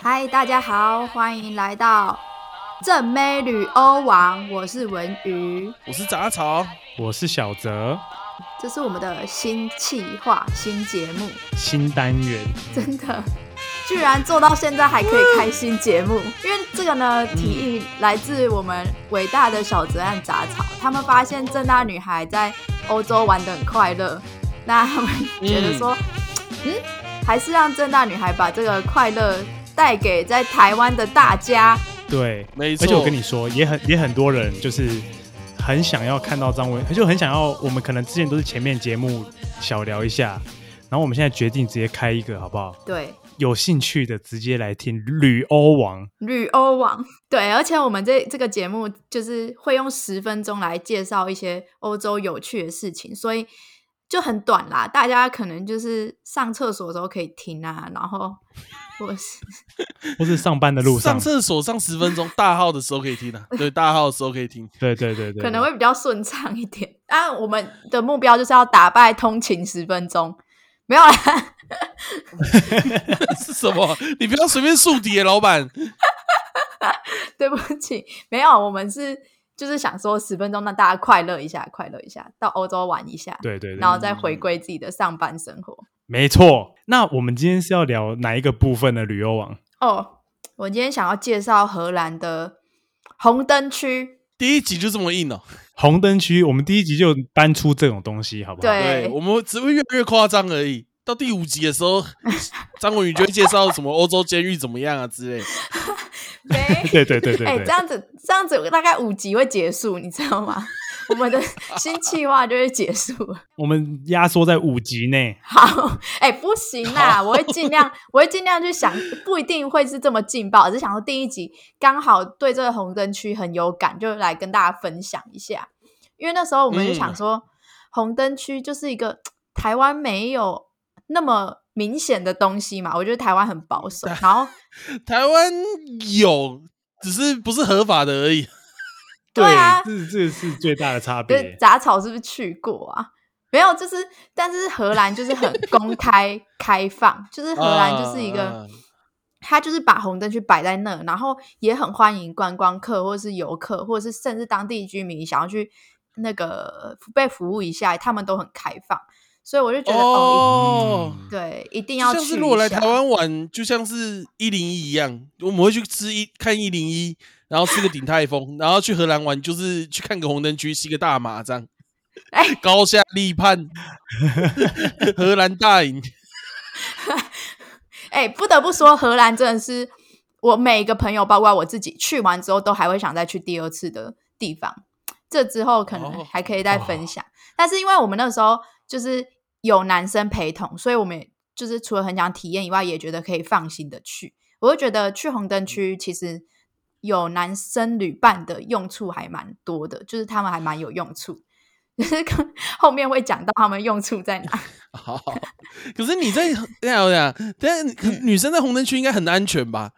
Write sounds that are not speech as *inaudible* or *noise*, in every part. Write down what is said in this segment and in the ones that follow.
嗨，大家好，欢迎来到正妹旅欧王，我是文瑜，我是杂草，我是小泽，这是我们的新企划、新节目、新单元，真的，居然做到现在还可以开新节目，因为这个呢，提议来自我们伟大的小泽和杂草，他们发现正大女孩在欧洲玩的很快乐，那他们觉得说，嗯，还是让正大女孩把这个快乐。带给在台湾的大家，对，没错。而且我跟你说，也很也很多人就是很想要看到张文，就很想要。我们可能之前都是前面节目小聊一下，然后我们现在决定直接开一个，好不好？对，有兴趣的直接来听旅欧王，旅欧王。对，而且我们这这个节目就是会用十分钟来介绍一些欧洲有趣的事情，所以就很短啦。大家可能就是上厕所的时候可以听啊，然后。或是，*laughs* 或是上班的路上，上厕所上十分钟，大号的时候可以听啊。*laughs* 对，大号的时候可以听。对对对对，可能会比较顺畅一点。啊，我们的目标就是要打败通勤十分钟，没有啦。*laughs* 是什么？你不要随便树敌，老板。对不起，没有，我们是就是想说十分钟让大家快乐一下，快乐一下，到欧洲玩一下，对对，然后再回归自己的上班生活。没错，那我们今天是要聊哪一个部分的旅游网？哦，我今天想要介绍荷兰的红灯区。第一集就这么硬哦，*laughs* 红灯区，我们第一集就搬出这种东西，好不好？对，我们只会越来越夸张而已。到第五集的时候，*laughs* 张文宇就会介绍什么欧洲监狱怎么样啊之类。对对 *laughs* 对对，哎，这样子这样子大概五集会结束，你知道吗？*laughs* 我们的新计划就会结束了。我们压缩在五集内。好，哎，不行啦，我会尽量，我会尽量去想，不一定会是这么劲爆，只是想说第一集刚好对这个红灯区很有感，就来跟大家分享一下。因为那时候我们就想说，红灯区就是一个台湾没有那么明显的东西嘛。我觉得台湾很保守，然后 *laughs* 台湾有，只是不是合法的而已。对啊，这这是最大的差别。杂草是不是去过啊？没有，就是但是荷兰就是很 *laughs* 公开开放，就是荷兰就是一个，他就是把红灯区摆在那，然后也很欢迎观光客或者是游客，或者是甚至当地居民想要去那个被服务一下，他们都很开放。所以我就觉得哦，对，一定要去。如果来台湾玩，就像是一零一一样，我们会去吃一看一零一。然后吃个鼎泰丰，然后去荷兰玩，就是去看个红灯区，吸个大麻，这样。*laughs* 哎，高下立判，*laughs* 荷兰大赢。*laughs* 哎，不得不说，荷兰真的是我每一个朋友，包括我自己，去完之后都还会想再去第二次的地方。这之后可能还可以再分享。但是因为我们那时候就是有男生陪同，所以我们就是除了很想体验以外，也觉得可以放心的去。我就觉得去红灯区其实。有男生旅伴的用处还蛮多的，就是他们还蛮有用处，*laughs* 就是后面会讲到他们用处在哪。*laughs* 好，可是你在这样讲，但女生在红灯区应该很安全吧？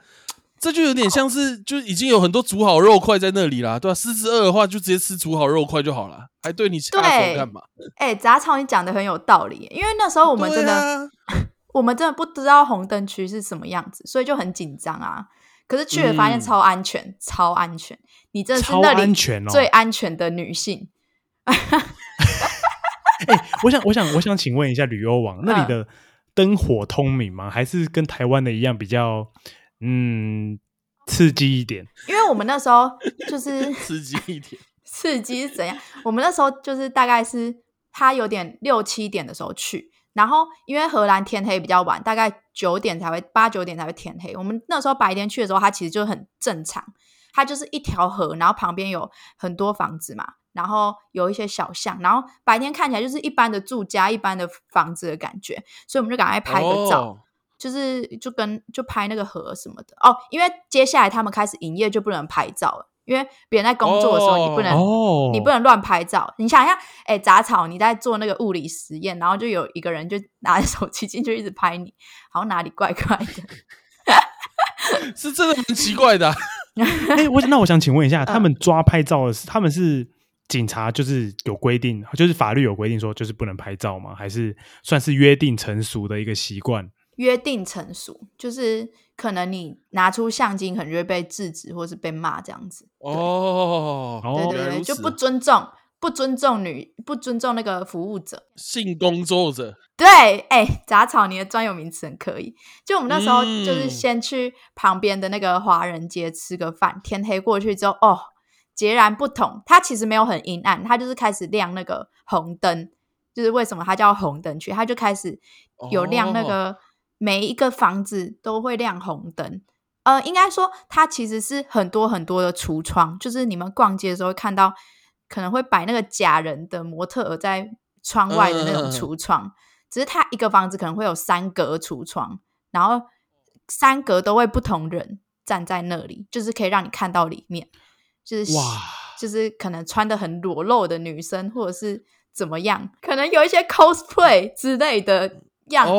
这就有点像是，就已经有很多煮好肉块在那里啦，对吧？狮子饿的话，就直接吃煮好肉块就好了，还对你下手干嘛？哎，杂草，你讲的很有道理，因为那时候我们真的，*laughs* 我们真的不知道红灯区是什么样子，所以就很紧张啊。可是去了发现超安全，超安全！你真的是那里最安全的女性。*laughs* 哎，我想，我想，我想请问一下，旅游网那里的灯火通明吗？还是跟台湾的一样比较嗯刺激一点？因为我们那时候就是 *laughs* 刺激一点，刺激是怎样？我们那时候就是大概是他有点六七点的时候去。然后，因为荷兰天黑比较晚，大概九点才会八九点才会天黑。我们那时候白天去的时候，它其实就很正常，它就是一条河，然后旁边有很多房子嘛，然后有一些小巷，然后白天看起来就是一般的住家、一般的房子的感觉，所以我们就赶快拍个照，就是就跟就拍那个河什么的哦。因为接下来他们开始营业，就不能拍照了。因为别人在工作的时候，你不能，你不能乱拍照。你想一下，哎，杂草，你在做那个物理实验，然后就有一个人就拿着手机进去一直拍你，好像哪里怪怪的。*laughs* 是真的很奇怪的。*laughs* 哎，我那我想请问一下，他们抓拍照的是他们是警察，就是有规定，就是法律有规定说就是不能拍照吗？还是算是约定成熟的一个习惯？约定成熟，就是可能你拿出相机，可能就会被制止或是被骂这样子。哦，哦对对对，就不尊重，不尊重女，不尊重那个服务者。性工作者，对，哎，杂草，你的专有名词很可以。就我们那时候就是嗯先去旁边的那个华人街吃个饭，天黑过去之后，哦，截然不同。它其实没有很阴暗，它就是开始亮那个红灯。就是为什么它叫红灯区，它就开始有亮那哦个每一个房子都会亮红灯。呃，应该说它其实是很多很多的橱窗，就是你们逛街的时候会看到，可能会摆那个假人的模特儿在窗外的那种橱窗。只是它一个房子可能会有三格橱窗，然后三格都会不同人站在那里，就是可以让你看到里面，就是哇，就是可能穿的很裸露的女生，或者是怎么样，可能有一些 cosplay 之类的样女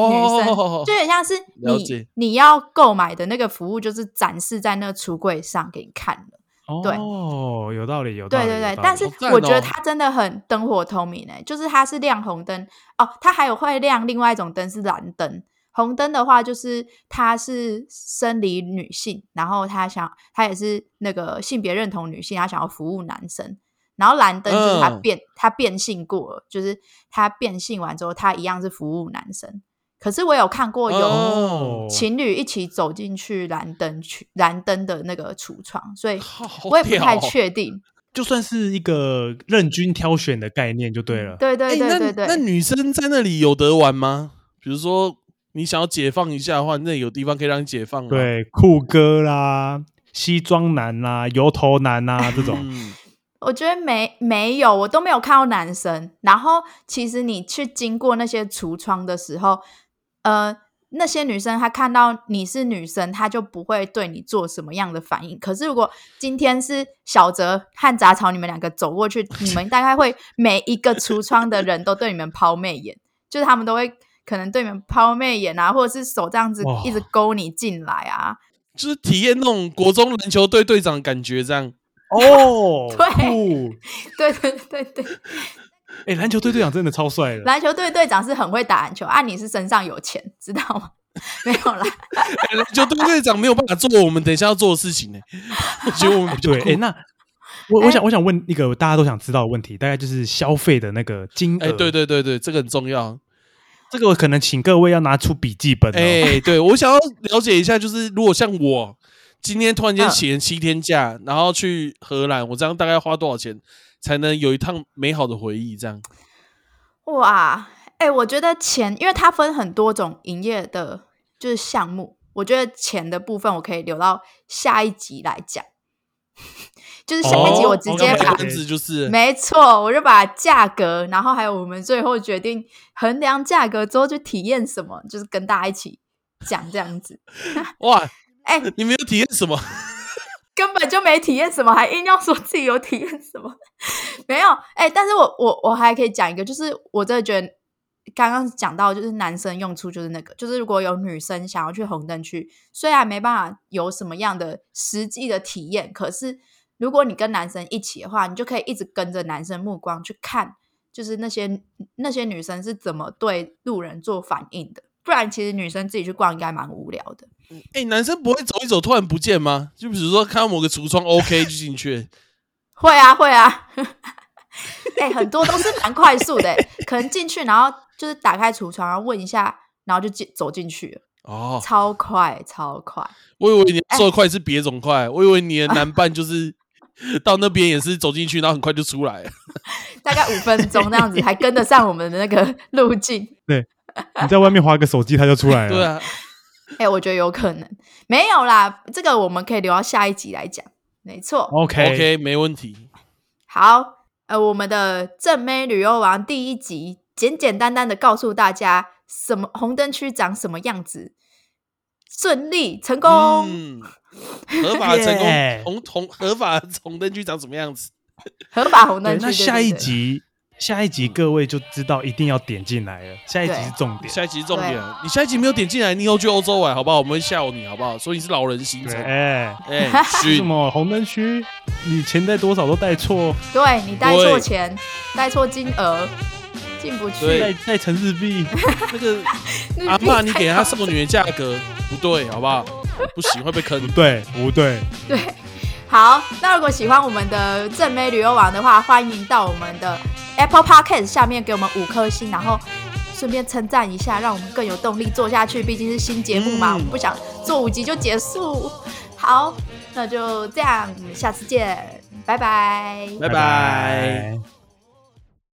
生，哦就很像是你你要购买的那个服务，就是展示在那个橱柜上给你看的。对哦，有道理，有道理。对对对但是我觉得哦它真的很灯火通明诶、就是它是亮红灯哦，它还有会亮另外一种灯是蓝灯。红灯的话，就是她是生理女性，然后她想她也是那个性别认同女性，她想要服务男生。然后蓝灯就是她嗯变她变性过了，就是他变性完之后，他一样是服务男生。可是我有看过有哦情侣一起走进去蓝灯去蓝灯的那个橱窗，所以我也不太确定。就算是一个任君挑选的概念就对了。对对对对对，那女生在那里有得玩吗？比如说你想要解放一下的话，那有地方可以让你解放吗？，对，酷哥啦、西装男啦、油头男啦这种，嗯，我觉得没没有，我都没有看到男生。然后其实你去经过那些橱窗的时候，呃，那些女生她看到你是女生，她就不会对你做什么样的反应。可是如果今天是小泽和杂草你们两个走过去，你们大概会 *laughs* 每一个橱窗的人都对你们抛媚眼，就是他们都会可能对你们抛媚眼啊，或者是手这样子一直勾你进来啊。就是体验那种国中篮球队队长的感觉，这样。哦，*laughs* 对酷！对对对对。*laughs* 哎，篮球队队长真的超帅的。篮球队队长是很会打篮球，啊，你是身上有钱，知道吗？没有啦，*laughs* 哎篮球队队长没有办法做我们等一下要做的事情呢。我觉得我们对，酷哎，那我哎我想我想问一个大家都想知道的问题，大概就是消费的那个金额。哎，对，对对对，这个很重要。这个我可能请各位要拿出笔记本哦。哎，对我想要了解一下，就是如果像我今天突然间嗯请了七天假，然后去荷兰，我这样大概花多少钱才能有一趟美好的回忆？这样哇，哎、我觉得钱，因为它分很多种营业的，就是项目，我觉得钱的部分我可以留到下一集来讲。*laughs* 就是下一集我直接哦把就是没错，我就把价格，然后还有我们最后决定衡量价格之后去体验什么，就是跟大家一起讲这样子。*laughs* 哇，哎、*laughs* 你没有体验什么？*laughs* 根本就没体验什么，还硬要说自己有体验什么，*laughs* 没有。哎、但是我我我还可以讲一个，就是我真的觉得刚刚讲到，就是男生用处就是那个，就是如果有女生想要去红灯区，虽然没办法有什么样的实际的体验，可是如果你跟男生一起的话，你就可以一直跟着男生目光去看，就是那些那些女生是怎么对路人做反应的。不然，其实女生自己去逛应该蛮无聊的。哎、男生不会走一走突然不见吗？就比如说看到某个橱窗 OK *laughs* 就进去，会啊，会啊。*laughs* 哎、很多都是蛮快速的、可能进去，然后就是打开橱窗，然后问一下，然后就进走进去了，哦，超快，超快。我以为你说的快是别种快，我以为你的男伴就是 *laughs* 到那边也是走进去，然后很快就出来了。大概五分钟那样子，还跟得上我们的那个路径。对你在外面划个手机，他就出来了。对啊，哎、我觉得有可能没有啦，这个我们可以留到下一集来讲。没错，，OK OK，没问题。好，呃，我们的正妹旅游王第一集，简简单单的告诉大家什么红灯区长什么样子，顺利成功。嗯，合法成功 *laughs* 红红合法红灯区长什么样子？合法红对，灯区。那下一，对对集，下一集各位就知道一定要点进来了。下一集是重点。下一集重点，你下一集没有点进来，你以后去欧洲玩好不好？我们会笑你好不好？说你是老人行对，程，哎，哎，*laughs* 什嘘，么红灯区，你钱带多少都带错，对你带错钱，带错金额，进不去。带带成日币。*laughs* 那个阿嬷，你给他少女的价格不对，好不好？不行会被坑。不对，不对，对，好，那如果喜欢我们的正妹旅游网的话，欢迎到我们的 Apple Podcast 下面给我们五颗星，然后顺便称赞一下，让我们更有动力做下去。毕竟是新节目嘛，嗯我们不想做五集就结束。*laughs* 好，那就这样，我们下次见，拜拜。拜拜。